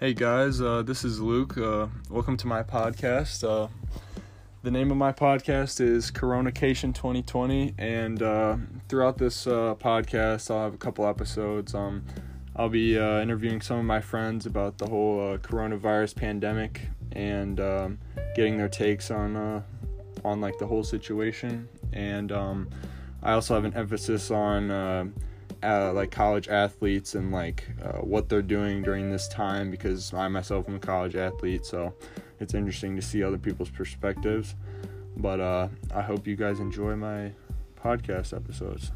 Hey guys, uh, this is Luke. Uh, welcome to my podcast. Uh, the name of my podcast is Coronacation 2020, and uh, throughout this uh, podcast, I'll have a couple episodes. Um, I'll be uh, interviewing some of my friends about the whole coronavirus pandemic and um, getting their takes on on like the whole situation. And um, I also have an emphasis on uh, like college athletes and like uh, what they're doing during this time because I myself am a college athlete, so it's interesting to see other people's perspectives. But uh, I hope you guys enjoy my podcast episodes.